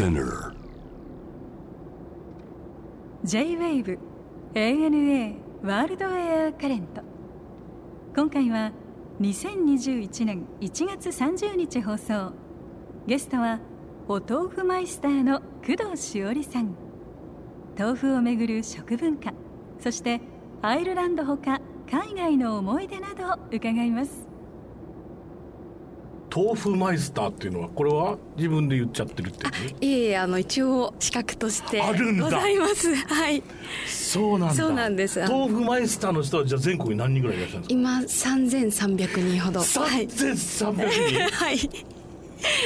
Spinner. J-WAVE ANA ワールドエアカレント今回は2021年1月30日放送。ゲストはお豆腐マイスターの工藤しおりさん。豆腐をめぐる食文化そしてアイルランドほか海外の思い出などを伺います。豆腐マイスターっていうのはこれは自分で言っちゃってるっていういえいえあの一応資格としてあるんだ。ございます。はい。そうなんだ。そうなんです。豆腐マイスターの人はじゃあ全国に何人ぐらいいらっしゃるんです今3300人ほど。かはい。3300人、はい。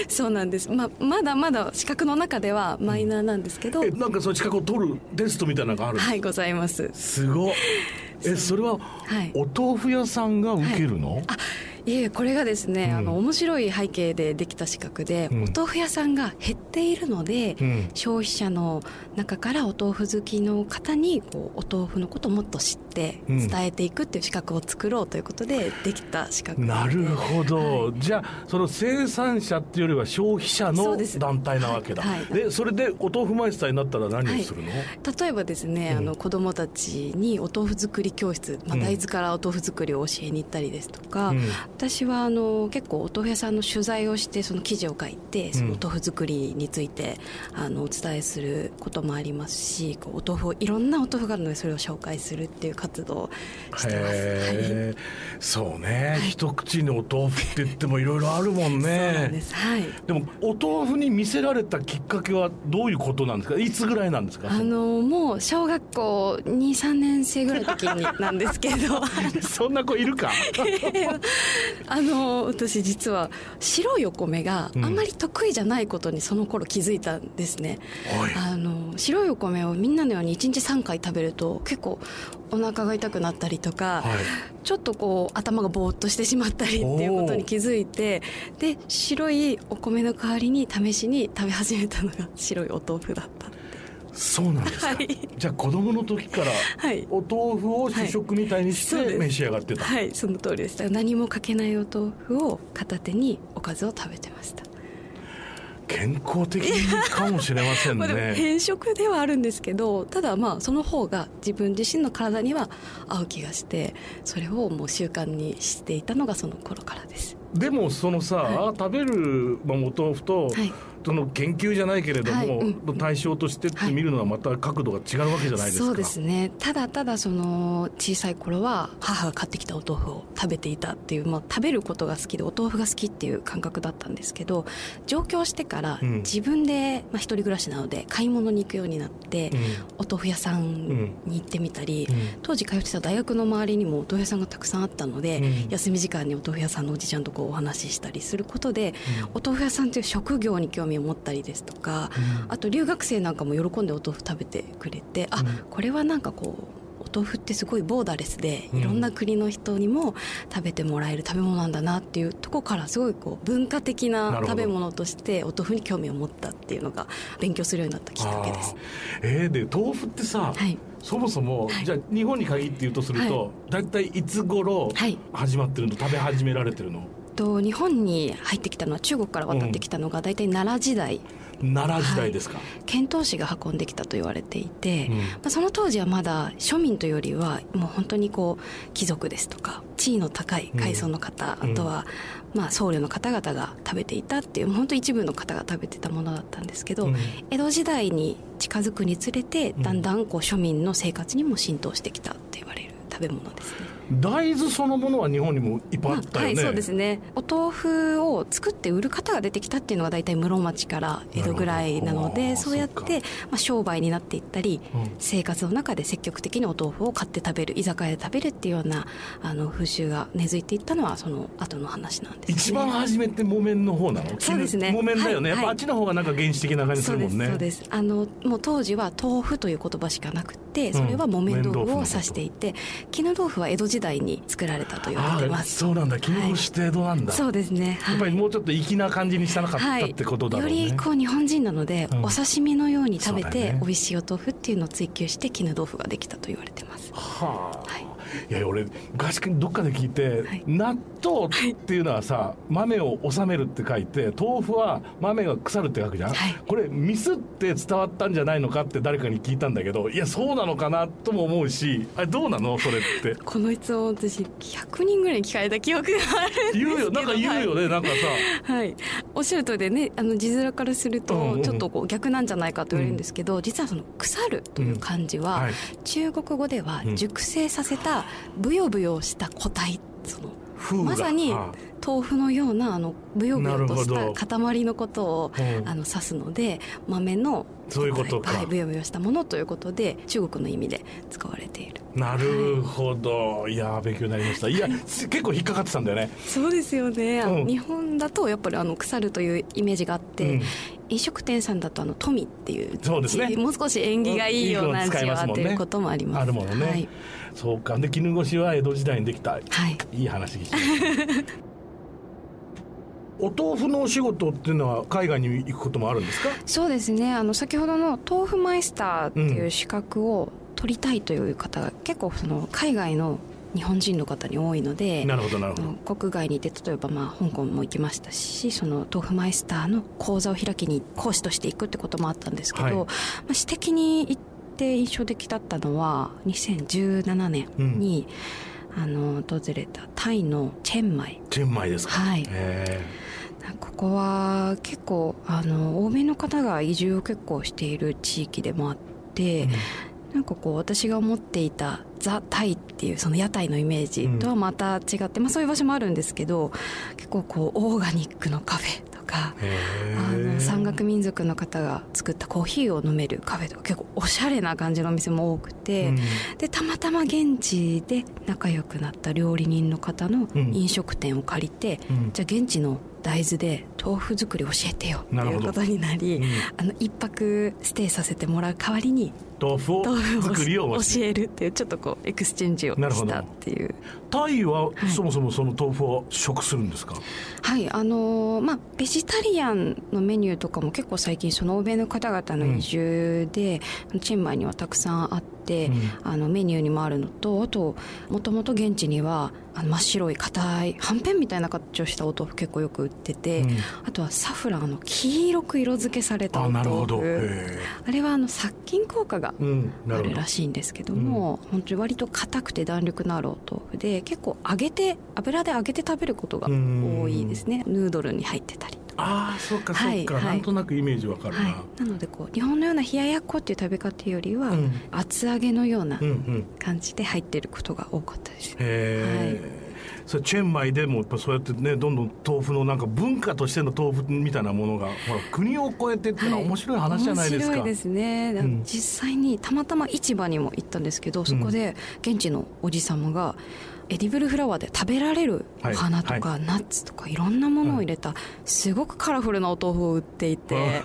そうなんです、まあ、まだまだ資格の中ではマイナーなんですけど、えなんかその資格を取るテストみたいなのがあるはいございます。すごいえそれははい。お豆腐屋さんが受けるの、あいえこれがですね、うん。あの面白い背景でできた資格で、うん。お豆腐屋さんが減っているので、うん。消費者の中からお豆腐好きの方にこうお豆腐のことをもっと知ってうん。伝えていくっていう資格を作ろうということでできた資格なるほど、はい。じゃあその生産者っていうよりは消費者の団体なわけだ、はい。はい。でそれでお豆腐マイスターになったら何をするの、例えばですね、うん。あの子どもたちにお豆腐作り教室、まあ、うん。大豆からお豆腐作りを教えに行ったりですとか、うん私はあの結構お豆腐屋さんの取材をしてその記事を書いてそのお豆腐作りについてあのお伝えすることもありますしこうお豆腐をいろんなお豆腐があるのでそれを紹介するっていう活動をしてます。はい。そうね、一口にお豆腐って言ってもいろいろあるもんそうなんねです。はい。でもお豆腐に見せられたきっかけはどういうことなんですか？いつぐらいなんですか？あのもう小学校23年生ぐらいの時になんですけど。そんな子いるか？あの私実は白いお米があんまり得意じゃないことにその頃気づいたんですね、はい。あの白いお米をみんなのように1日3回食べると結構お腹が痛くなったりとか、はい。ちょっとこう頭がぼーっとしてしまったりっていうことに気づいてで白いお米の代わりに試しに食べ始めたのが白いお豆腐だったそうなんですか、はい。じゃあ子供の時からはい。お豆腐を主食みたいにして召し上がってた、はいその通りです。何もかけないお豆腐を片手におかずを食べてました。健康的かもしれませんね。変色ではあるんですけどただまあその方が自分自身の体には合う気がしてそれをもう習慣にしていたのがその頃からです。でもそのさ、は食べる、まあ、お豆腐と、はいその研究じゃないけれども、はいうん。対象として見るのはまた角度が違うわけじゃないですか、そうですね。ただただその小さい頃は母が買ってきたお豆腐を食べていたっていう、まあ、食べることが好きでお豆腐が好きっていう感覚だったんですけど上京してからうん。自分で、まあ、一人暮らしなので買い物に行くようになって、お豆腐屋さんに行ってみたり、うん。当時通ってた大学の周りにもお豆腐屋さんがたくさんあったので、うん。休み時間にお豆腐屋さんのおじちゃんとこうお話ししたりすることで、お豆腐屋さんという職業に興味を持ったりですとか、あと留学生なんかも喜んでお豆腐食べてくれてあ、これはなんかこうお豆腐ってすごいボーダレスでうん。いろんな国の人にも食べてもらえる食べ物なんだなっていうところからすごいこう文化的な食べ物としてお豆腐に興味を持ったっていうのが勉強するようになったきっかけです。えーで豆腐ってさ、はい。そもそも、はい。じゃあ日本に限って言うとすると、大体いつ頃はい。始まってるの？食べ始められてるの？と日本に入ってきたのは中国から渡ってきたのが大体奈良時代。奈良時代ですか、遣唐使が運んできたと言われていて、うん。まあ、その当時はまだ庶民というよりはもう本当にこう貴族ですとか地位の高い階層の方、うん。あとはまあ僧侶の方々が食べていたっていう本当一部の方が食べてたものだったんですけど、うん。江戸時代に近づくにつれてだんだんこう庶民の生活にも浸透してきたって言われる食べ物ですね。大豆そのものは日本にもいっぱいあったよね、はいそうですね。お豆腐を作って売る方が出てきたっていうのが大体室町から江戸ぐらいなのでそうやっそて、まあ、商売になっていったり、うん。生活の中で積極的にお豆腐を買って食べる居酒屋で食べるっていうようなあの風習が根付いていったのはその後の話なんですね。一番初めって木綿の方なの？そうですね。木綿だよね、はいやっぱあっちの方がなんか原始的な感じするもんね。そうですあのもう当時は豆腐という言葉しかなくてそれは木綿豆腐を指していて、絹豆腐は江戸時代に作られたと言われてます。そうなんだ。絹ごし程度なんだ、そうですね、はい。やっぱりもうちょっと粋な感じにしたなかったってことだろうね、よりこう日本人なので、うん。お刺身のように食べてね。美味しいお豆腐っていうのを追求して絹豆腐ができたと言われてます。はあ、はいいや俺昔どっかで聞いて、はい。納豆っていうのはさ豆を収めるって書いて豆腐は豆が腐るって書くじゃん、はい。これミスって伝わったんじゃないのかって誰かに聞いたんだけどいやそうなのかなとも思うしあれどうなの？それって。この質問私100人ぐらいに聞かれた記憶があるんですけど。言うよ。なんか言うよね、なんかさ。はい、おっしゃるとりでねあの字面からするうんうんとちょっとこう逆なんじゃないかと言われるんですけど、実はその「腐る」という漢字は、はい。中国語ではうん熟成させたブヨブヨした個体。そのまさにあ豆腐のようなあのブヨブヨとした塊のことをうん。あの指すので豆のそういうことか。はいブヨブヨしたものということで中国の意味で使われている。なるほど、い、やー勉強になりました。いや結構引っかかってたんだよね。そうですよね、うん。日本だとやっぱりあの腐るというイメージがあって、うん。飲食店さんだとあの富っていうそうですね。もう少し縁起がいいような字はっていうこともあります。あるものね、はい、そうか。で絹ごしは江戸時代にできた。はい、いい話聞きました お豆腐のお仕事っていうのは海外に行くこともあるんですか？そうですね。あの先ほどの豆腐マイスターっていう資格を取りたいという方が結構その海外の日本人の方に多いのでなるほどなるほど。国外に行って例えばまあ香港も行きましたしその豆腐マイスターの講座を開きに講師として行くってこともあったんですけど、はい。まあ、私的に行って印象的だったのは2017年に、あの訪れたタイのチェンマイ。チェンマイですか？はい。へここは結構あの欧米の方が移住を結構している地域でもあって、えなんかこう私が思っていたザ・タイっていうその屋台のイメージとはまた違って、まあ、そういう場所もあるんですけど結構こうオーガニックのカフェとかへあのえ山岳民族の方が作ったコーヒーを飲めるカフェとか結構おしゃれな感じのお店も多くて、うん。でたまたま現地で仲良くなった料理人の方のうん。飲食店を借りて、うん。じゃあ現地の大豆で豆腐作り教えてよってなるほど。いうことになりうん。あの一泊ステイさせてもらう代わりに豆腐を作りを教える。っていうちょっとこう exchange をしたっていう。タイははい。そもそもその豆腐を食するんですか、はいあのーまあベジタリアンのメニューとかも結構最近その欧米の方々の移住で、チェンマイにはたくさんあって、うん。あのメニューにもあるのとあともともと現地にはあの真っ白い硬いはんぺんみたいな形をしたお豆腐結構よく売ってて、うん。あとはサフランの黄色く色付けされたお豆腐るほど。へあれはあの殺菌効果があるらしいんですけども、本当に割と硬くて弾力のあるお豆腐で結構揚げて油で揚げて食べることが多いですね。ヌードルに入ってたり。ああそっかそっか、はい。はいなんとなくイメージわかるな、はい、なのでこう日本のような冷ややっこっていう食べ方よりは、うん。厚揚げのようなうんうん。感じで入ってることが多かったです、へえ、それチェンマイでもやっぱそうやってねどんどん豆腐のなんか文化としての豆腐みたいなものがほら国を越えてっていうのは面白い話じゃないですか、面白いですね、うん。実際にたまたま市場にも行ったんですけどそこで現地のおじ様がエディブルフラワーで食べられるお花とか、ナッツとかいろんなものを入れたすごくカラフルなお豆腐を売っていて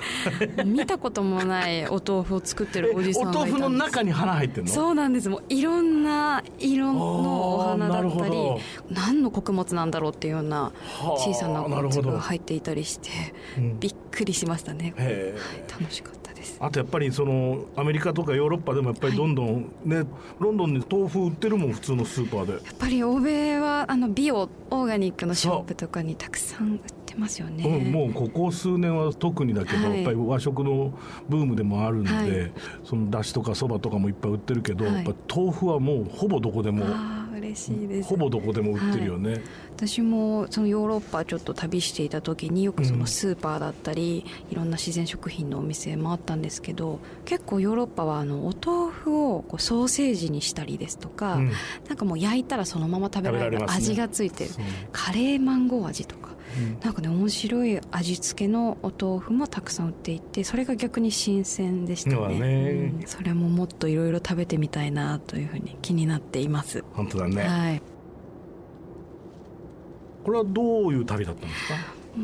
見たこともないお豆腐を作ってるおじさんがいたんです。豆腐の中に花入ってんの？そうなんです。もういろんな色のお花だったりほ何の穀物なんだろうっていうようなはあ小さな粒なるほど。が入っていたりしてうん。びっくりしましたね。へえ。楽しかったです。あとやっぱりそのアメリカとかヨーロッパでもやっぱりどんどんね、ロンドンに豆腐売ってるもん普通のスーパーで。やっぱり欧米はあのビオオーガニックのショップとかにたくさん売ってますよね、うん、もうここ数年は特にだけど、はい。やっぱり和食のブームでもあるんで、はい。そのだしとかそばとかもいっぱい売ってるけど、はい。やっぱ豆腐はもうほぼどこでも嬉しいです。ほぼどこでも売ってるよね、私もそのヨーロッパちょっと旅していた時によくそのスーパーだったり、いろんな自然食品のお店もあったんですけど結構ヨーロッパはあのお豆腐をこうソーセージにしたりですとか、うん。なんかもう焼いたらそのまま食べられる味がついてる、カレーマンゴー味とか。うんなんかね面白い味付けのお豆腐もたくさん売っていてそれが逆に新鮮でしたね。ね。うん。それももっといろいろ食べてみたいなというふうに気になっています、本当だね、はい。これはどういう旅だったんですか？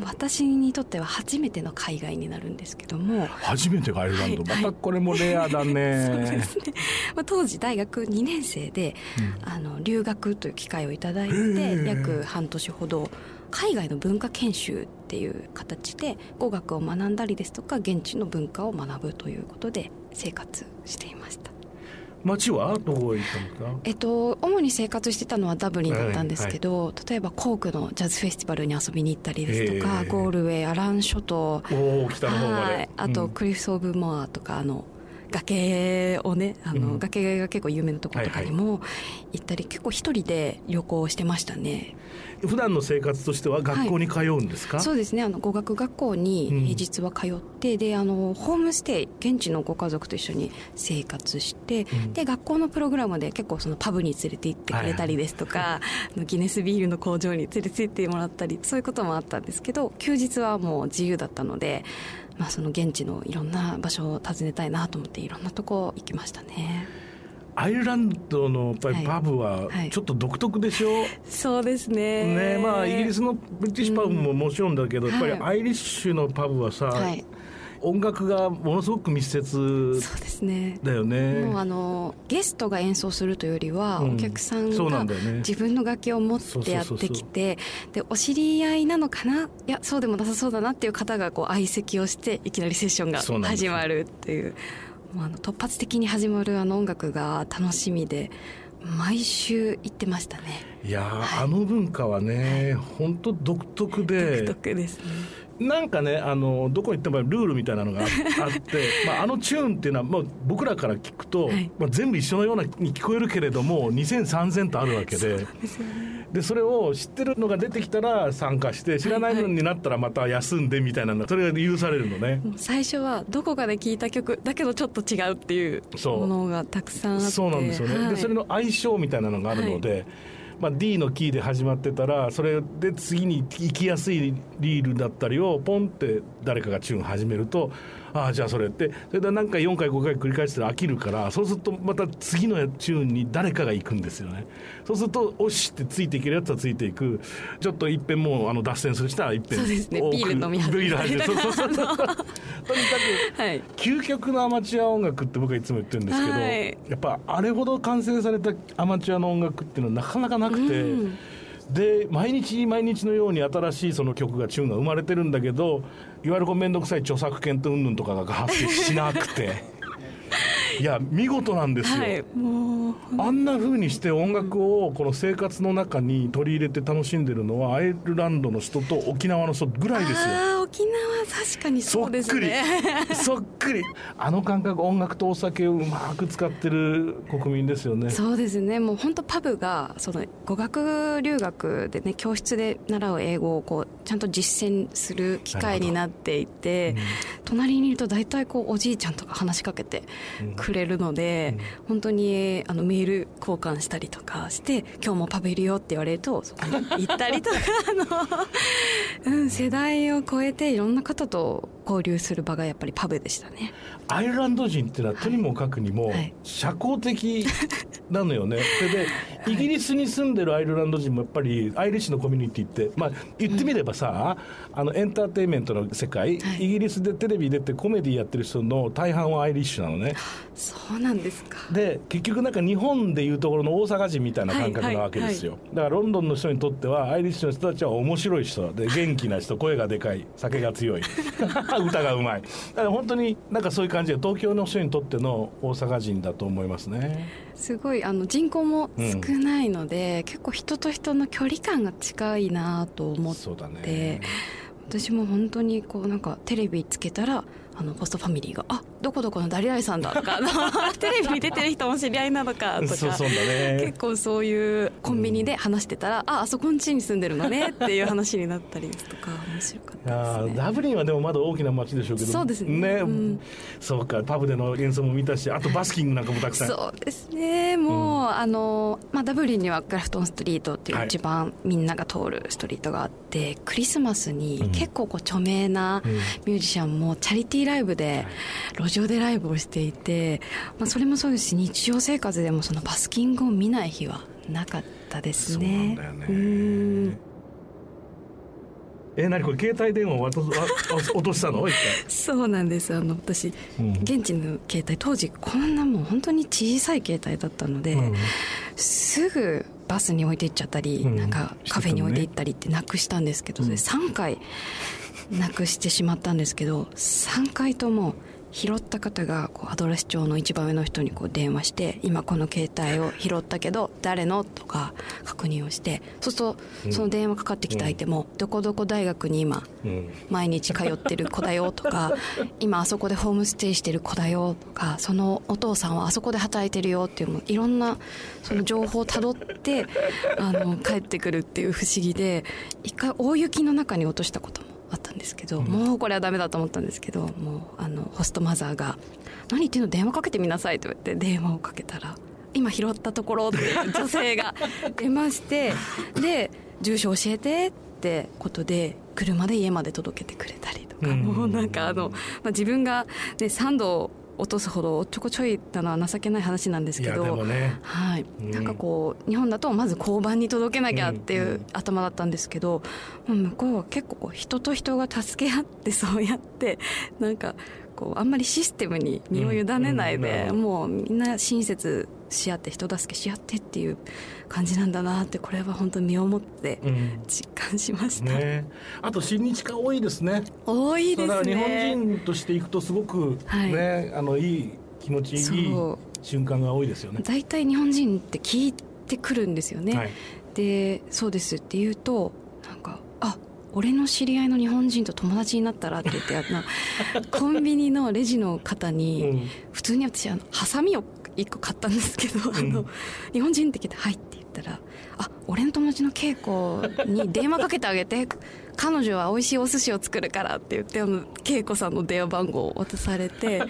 私にとっては初めての海外になるんですけども、初めてがアイルランド、はい。またこれもレアだね。そうですね、まあ、当時大学2年生であの留学という機会をいただいてえ約半年ほど海外の文化研修っていう形で語学を学んだりですとか現地の文化を学ぶということで生活していました。街はどこへ行ったんですか？えっと、主に生活してたのはダブリンだったんですけど、例えばコークのジャズフェスティバルに遊びに行ったりですとか、ゴールウェイアラン諸島おお北の方まで、はい、あと、うん。クリフ・オブ・モアとかあの崖をねあの、うん。崖が結構有名なところとかにも行ったり、結構一人で旅行してましたね。普段の生活としては学校に通うんですか、そうですね。あの語学学校にうん。平日は通って、であのホームステイ現地のご家族と一緒に生活して、うん。で学校のプログラムで結構そのパブに連れて行ってくれたりですとか、あのギネスビールの工場に連れて行ってもらったりそういうこともあったんですけど休日はもう自由だったので、まあ、その現地のいろんな場所を訪ねたいなと思っていろんなとこ行きましたね。アイルランドのやっぱりはい。パブははい。ちょっと独特でしょ、そうですね。ねまあイギリスのブリティッシュパブももちろんだけど、うんやっぱりはい。アイリッシュのパブはさ、はい音楽がものすごく密接そうですね。だよね。もうあのゲストが演奏するというよりは、うん。お客さんが自分の楽器を持ってやってきてでお知り合いなのかな？いやそうでもなさそうだなっていう方がこう相席をしていきなりセッションが始まるっていう。もうあの突発的に始まるあの音楽が楽しみで毎週行ってましたね。いやー、はい。あの文化はね本当独特で。独特ですねなんかねあのどこ行ってもルールみたいなのがあ あってまああのチューンっていうのはもう僕らから聞くと、はい。まあ、全部一緒のようなに聞こえるけれども20003000とあるわけで。でそれを知ってるのが出てきたら参加して知らないのになったらまた休んでみたいなのそれが許されるのね。最初はどこかで聴いた曲だけどちょっと違うっていうそうものがたくさんあって。そうなんですよね、はい。でそれの相性みたいなのがあるので、まあ、D のキーで始まってたらそれで次に行きやすいリールだったりをポンって誰かがチューン始めるとああじゃあそれって。それで何回4回5回繰り返したら飽きるからそうするとまた次のチューンに誰かが行くんですよね。そうするとおしってついていけるやつはついていく。ちょっといっぺんもうあの脱線する人はいっぺんそうですね。ビール飲み始めビール始めそうそうそう。とにかくはい。究極のアマチュア音楽って僕はいつも言ってるんですけど、はい。やっぱあれほど完成されたアマチュアの音楽っていうのはなかなかなくて、うんで毎日毎日のように新しいその曲がチューンが生まれてるんだけどいわゆる面倒くさい著作権と云々とかが発生しなくて いや見事なんですよ。はいあんな風にして音楽をこの生活の中に取り入れて楽しんでるのはアイルランドの人と沖縄の人ぐらいですよ。沖縄確かにそうですね。そっくり。あの感覚音楽とお酒をうまく使ってる国民ですよね。そうですね。もう本当パブがその語学留学でね教室で習う英語をこうちゃんと実践する機会になっていて、隣にいると大体こうおじいちゃんとか話しかけてくれるので、本当にあのメール交換したりとかして「今日もパブいるよ」って言われるとそこに行ったりとかあの、うん、世代を超えていろんな方と交流する場がやっぱりパブでしたね。アイルランド人っていうのはとにもかくにもはい社交的なのよね。それでイギリスに住んでるアイルランド人もやっぱりアイリッシュのコミュニティってまあ言ってみればさ、あのエンターテインメントの世界、はい。イギリスでテレビ出てコメディやってる人の大半はアイリッシュなのね。そうなんですか。で結局なんか日本でいうところの大阪人みたいな感覚なわけですよ、だからロンドンの人にとってはアイリッシュの人たちは面白い人で元気な人声がでかい酒が強い。歌がうまい。だから本当になんかそういう感じで東京の人にとっての大阪人だと思いますね。すごいあの人口も少ないので、結構人と人の距離感が近いなと思っそうだね。て私も本当にこうなんかテレビつけたらあのホストファミリーが「あどこどこの誰々さんだ」とか テレビに出てる人も知り合いなのかとかそうそうだね。結構そういうコンビニで話してたら「ああそこん家に住んでるのね」っていう話になったりですとか面白かったですね。ーダブリンはでもまだ大きな街でしょうけど。そうですね。うん。そうかパブでの演奏も見たしあとバスキングなんかもたくさん。そうですね。もう、あの、まあ、ダブリンにはグラフトンストリートっていはい。う一番みんなが通るストリートがあって、クリスマスうん。に結構こう著名なうん。ミュージシャンもチャリティーライブで路上でライブをしていて、まあ、それもそうですし日常生活でもそのバスキングを見ない日はなかったですね。そうなんだよね。うん。え何これ携帯電話を渡すああ落としたの？一そうなんです。あの私うん。現地の携帯当時こんなもう本当に小さい携帯だったので、回、うん。すぐバスに置いていっちゃったり、うん。なんかカフェに置いていったりってなくしたんですけど、うん。それ3回なくしてしまったんですけど3回とも拾った方がこうアドレス帳の一番上の人にこう電話して今この携帯を拾ったけど誰のとか確認をしてそうするとその電話かかってきた相手もどこどこ大学に今毎日通ってる子だよとか 今あそこでホームステイしてる子だよとかそのお父さんはあそこで働いてるよっていうもいろんなその情報をたどってあの帰ってくるっていう不思議で一回大雪の中に落としたこともあったんですけど、うん、もうこれはダメだと思ったんですけどもうあのホストマザーが「何言ってんの？電話かけてみなさい」と言って電話をかけたら「今拾ったところ」って女性が 出ましてで「住所教えて」ってことで車で家まで届けてくれたりとか、うん、もうなんかあの、まあ、自分が、ね、3度落とすほどちょこちょいなのは情けない話なんですけど、ね、はい、なんかこう日本だとまず交番に届けなきゃっていう頭だったんですけど、うん、向こうは結構こう人と人が助け合ってそうやってなんかこうあんまりシステムに身を委ねないで、もうみんな親切し合って人助けし合ってっていう感じなんだなってこれは本当に身をもって実感しました、うんね、あと親日家多いですね。多いですね。日本人としていくとすごくね、はい、あのいい気持ちいい瞬間が多いですよね。大体日本人って聞いてくるんですよね、はい、でそうですって言うとなんかあ俺の知り合いの日本人と友達になったらって言ってあのコンビニのレジの方に、普通に私あのハサミを1個買ったんですけど、うん、あの日本人って聞いて「はい」って言ったら「あ俺の友達の稽古に電話かけてあげて彼女は美味しいお寿司を作るからって言ってあの恵子さんの電話番号を渡されて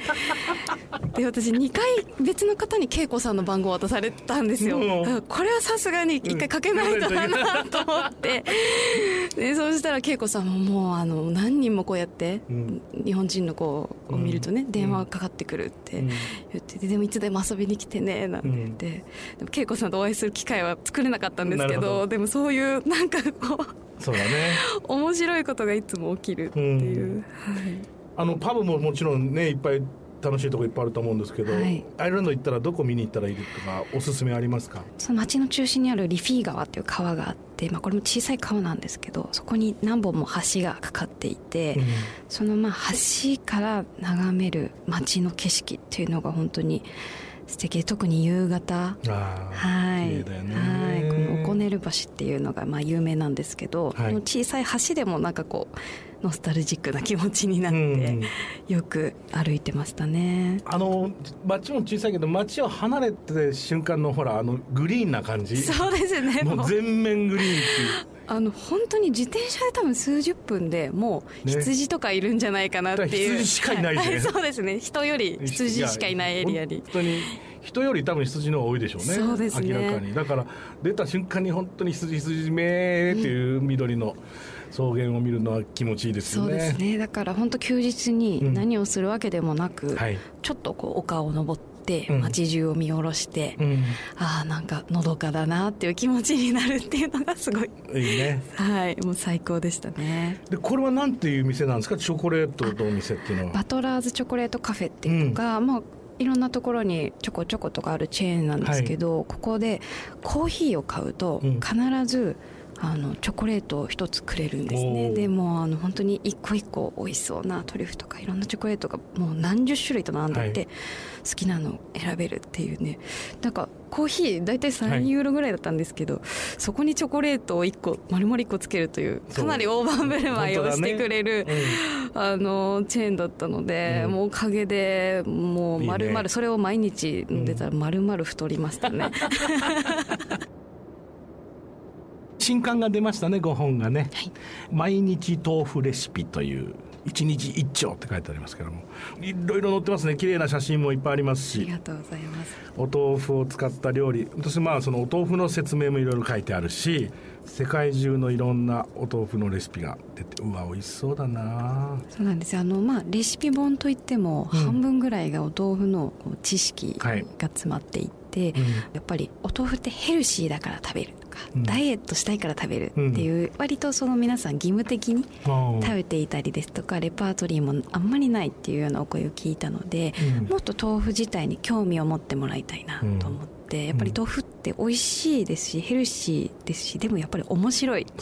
で私2回別の方に恵子さんの番号を渡されたんですよ、うん、これはさすがに1回かけないとだなと思って。でそうしたら恵子さんももうあの何人もこうやって、うん、日本人の子を見るとね、うん、電話かかってくるって言ってでもいつでも遊びに来てねなんて。言って、でも恵子さんとお会いする機会は作れなかったんですけど。でもそういうなんかこうそうだね。面白いことがいつも起きるっていう、うん、はい、あのパブももちろんねいっぱい楽しいとこいっぱいあると思うんですけど、はい、アイルランド行ったらどこ見に行ったらいいとかおすすめありますか？その町の中心にあるリフィー川っていう川があって、まあ、これも小さい川なんですけどそこに何本も橋がかかっていて、うん、そのまあ橋から眺める町の景色っていうのが本当に素敵。特に夕方。はい、ね、はい。このオコネル橋っていうのがまあ有名なんですけど、はい、小さい橋でもなんかこうノスタルジックな気持ちになって、よく歩いてましたね。あの街も小さいけど街を離れて瞬間のほらあのグリーンな感じ。そうですね。もう全面グリーンっていう。あの本当に自転車で多分数十分でもう羊とかいるんじゃないかなっていう、ね、羊しかいない、ね、そうですね。人より羊しかいないエリアに。本当に人より多分羊の方が多いでしょうね。そうですね。明らかに。だから出た瞬間に本当に羊羊めーっていう緑の、草原を見るのは気持ちいいですよね。そうですね。だから本当休日に何をするわけでもなく、うんはい、ちょっとこう丘を登って街中を見下ろして、うん、ああなんかのどかだなっていう気持ちになるっていうのがすごいいいね。はいもう最高でしたね。でこれはなんていう店なんですか？チョコレートのお店っていうのは。バトラーズチョコレートカフェっていうのが、うん、まあいろんなところにちょこちょことかあるチェーンなんですけど、はい、ここでコーヒーを買うと必ず、うんあのチョコレートを一つくれるんですね。でもあの本当に一個一個美味しそうなトリュフとかいろんなチョコレートがもう何十種類と並んでいて、はい、好きなのを選べるっていうね。なんかコーヒー大体3ユーロぐらいだったんですけど、はい、そこにチョコレートを1個丸々1個つけるというかなり大盤振る舞いをしてくれる、ね。うん、あのチェーンだったので、うん、もうおかげでもう丸々それを毎日飲んでたら丸々太りましたね。う ん新刊が出ましたね5本がね、はい、毎日豆腐レシピという一日一丁って書いてありますけども。いろいろ載ってますね。綺麗な写真もいっぱいありますし。ありがとうございます。お豆腐を使った料理。私まあそのお豆腐の説明もいろいろ書いてあるし世界中のいろんなお豆腐のレシピが出てうわ美味しそうだな。そうなんですよ。あのまあレシピ本といっても半分ぐらいがお豆腐の知識が詰まっていて、はいうん、やっぱりお豆腐ってヘルシーだから食べるか、うん、ダイエットしたいから食べるっていう、割とその皆さん義務的に食べていたりですとかレパートリーもあんまりないっていうようなお声を聞いたので、もっと豆腐自体に興味を持ってもらいたいなと思って。やっぱり豆腐って美味しいですしヘルシーですしでもやっぱり面白い。ね。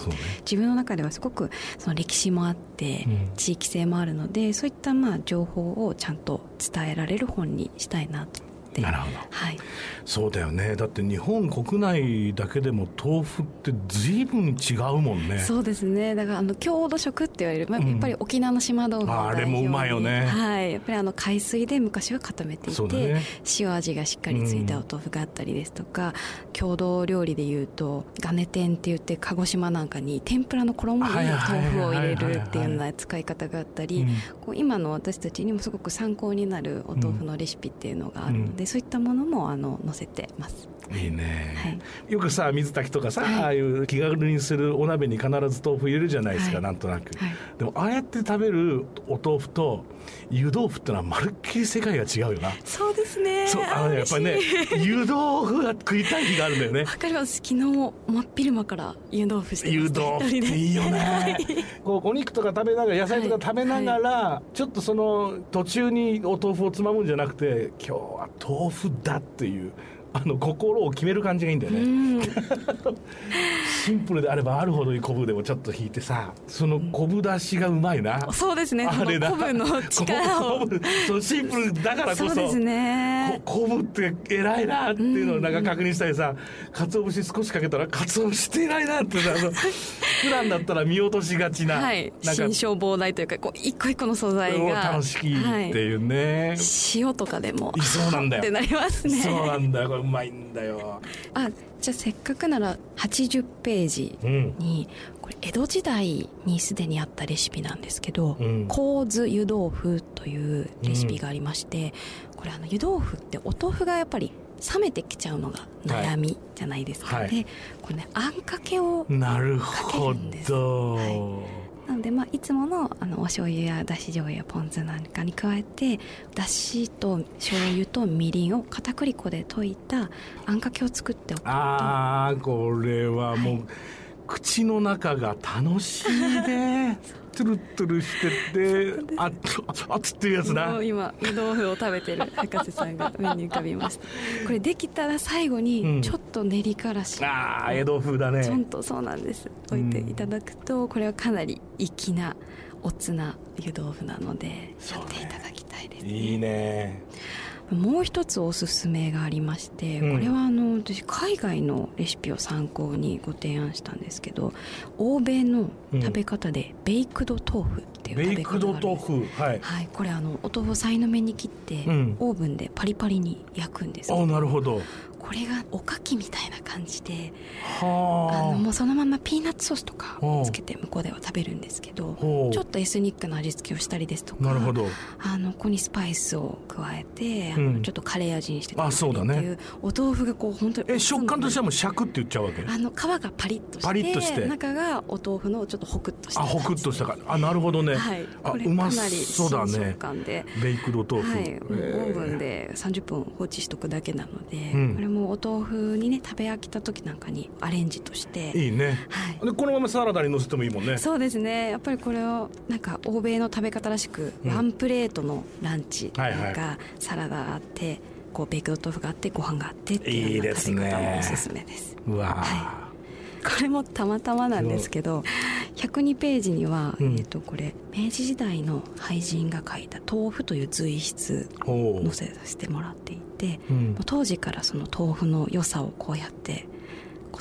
自分の中ではすごくその歴史もあって、うん。地域性もあるのでそういったまあ情報をちゃんと伝えられる本にしたいなとなるほど。はい、そうだよね。だって日本国内だけでも豆腐って随分違うもんね。そうですね。だからあの郷土食って言われる、まあ、うん。やっぱり沖縄の島豆腐をああれもうまいよね。はい、やっぱりあの海水で昔は固めていて、ね。塩味がしっかりついたお豆腐があったりですとか、郷土料理でいうとガネ天って言って鹿児島なんかに天ぷらの衣に豆腐を入れるっていうようはいな使い方があったり、うん。こう今の私たちにもすごく参考になるお豆腐のレシピっていうのがあるので、そういったものもあの載せてます。いいね、はい。よくさ水炊きとかさ、はい。ああいう気軽にするお鍋に必ず豆腐入れるじゃないですか、はい。なんとなく、はい。でもああやって食べるお豆腐と湯豆腐ってのはまるっきり世界が違うよな。そうですね。そうあのねやっぱりね湯豆腐が食いたい日があるんだよね。わかります。昨日真っ昼間から湯豆腐してま湯した豆腐っていいよね。こうお肉とか食べながら野菜とか食べながら、ちょっとその途中にお豆腐をつまむんじゃなくて今日は豆腐だっていうあの心を決める感じがいいんだよね、うん。シンプルであればあるほどに昆布でもちょっと引いてさその昆布出しがうまいな、そうですね。あれな。昆布の力を。そのシンプルだからこそ。そうですね。こ昆布って偉いなっていうのをなんか確認したりさ、鰹節少しかけたら鰹節って偉いなってさ 普段だったら見落としがちな,、はい。なんか新商膨大というかこう一個一個の素材をが楽しきはいっていうね、塩とかでもそうなんだよ。ってなりますね。そうなんだようまいんだよ。あじゃあせっかくなら80ページうん。にこれ江戸時代にすでにあったレシピなんですけどうん「香酢湯豆腐」というレシピがありまして、これあの湯豆腐ってお豆腐がやっぱり冷めてきちゃうのが悩みじゃないですか、はい。でこれねあんかけをなるかほけるんです。ど、なので、まあ、いつものあのお醤油やだし醤油やポン酢なんかに加えてだしと醤油とみりんを片栗粉で溶いたあんかけを作っておくと。ああこれはもう、はい。口の中が楽しいね トゥルトゥルしててあっあっつっていうやつな。今湯豆腐を食べてる博士さんが目に浮かびました。これできたら最後うん。にちょっと練りからし、ああ江戸風だちょんねとそうなんです。置いていただくとこれはかなり粋なおつな湯豆腐なのでやっていただきたいです、いいねもう一つおすすめがありまして、うん。これはあの私海外のレシピを参考にご提案したんですけど欧米の食べ方でベイクド豆腐っていうベ食べイクド豆方があるんです。腐。はい。はい、これあのお豆腐をさいの目に切って、うん。オーブンでパリパリに焼くんですけあどなるほどこれがおかきみたいな感じであ。はのもうそのままピーナッツソースとかつけて向こうでは食べるんですけどちょっとエスニックな味付けをしたりですとかあなるほど。あのここにスパイスを加えて、あのうんちょっとカレー味にしてあそうだねっていうお豆腐がこう本当にえ食感としてはももうシャクって言っちゃうわけ？あの皮がパリッとしてパリッとして。中がお豆腐のちょっとホクッとしたあホクッとしたかあなるほどね、はい。あこれうまかなりそうだ新ね食感で。ベイクド豆腐、はい、オーブンえで30分放置しとくだけなので、うん。これもお豆腐にね食べ飽きた時なんかにアレンジとして。ーいいね。はい。でこのままサラダに乗せてもいいもんね。そうですね。やっぱりこれをなんか欧米の食べ方らしく、うん。ワンプレートのランチはいはい。サラダがあってこうベイクド豆腐があってご飯があってっていうようないいですね。食べ方もおすすめです。うわー、はこれもたまたまなんですけど102ページには、うん。えー、とこれ明治時代の俳人が書いた「豆腐」という随筆載せさせてもらっていて、うん。当時からその豆腐の良さをこうやって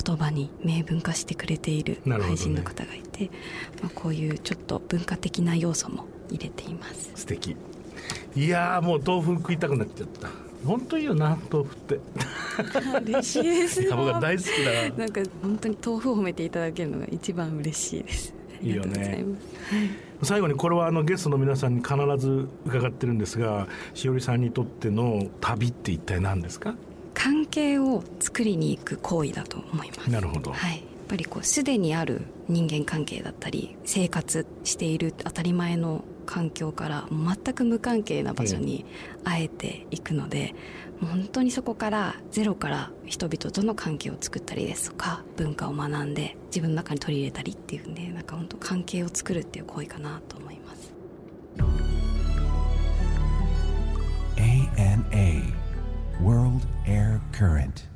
言葉に明文化してくれている俳人の方がいて、まあ、こういうちょっと文化的な要素も入れています。素敵。いやーもう豆腐食いたくなっちゃった。本当いいよな豆腐って。嬉しいです。僕は大好きだ。ななんか本当に豆腐を褒めていただけるのが一番嬉しいです。ありがとうございます最後にこれはあのゲストの皆さんに必ず伺ってるんですがしおりさんにとっての旅って一体何ですか？関係を作りに行く行為だと思います。なるほど。はい、やっぱりこうすでにある人間関係だったり生活している当たり前の環境から全く無関係な場所にあえ。ていくので、もう本当にそこからゼロから人々との関係を作ったりですとか文化を学んで自分の中に取り入れたりっていうんでなんか本当関係を作るっていう行為かなと思います。ANA World Air Current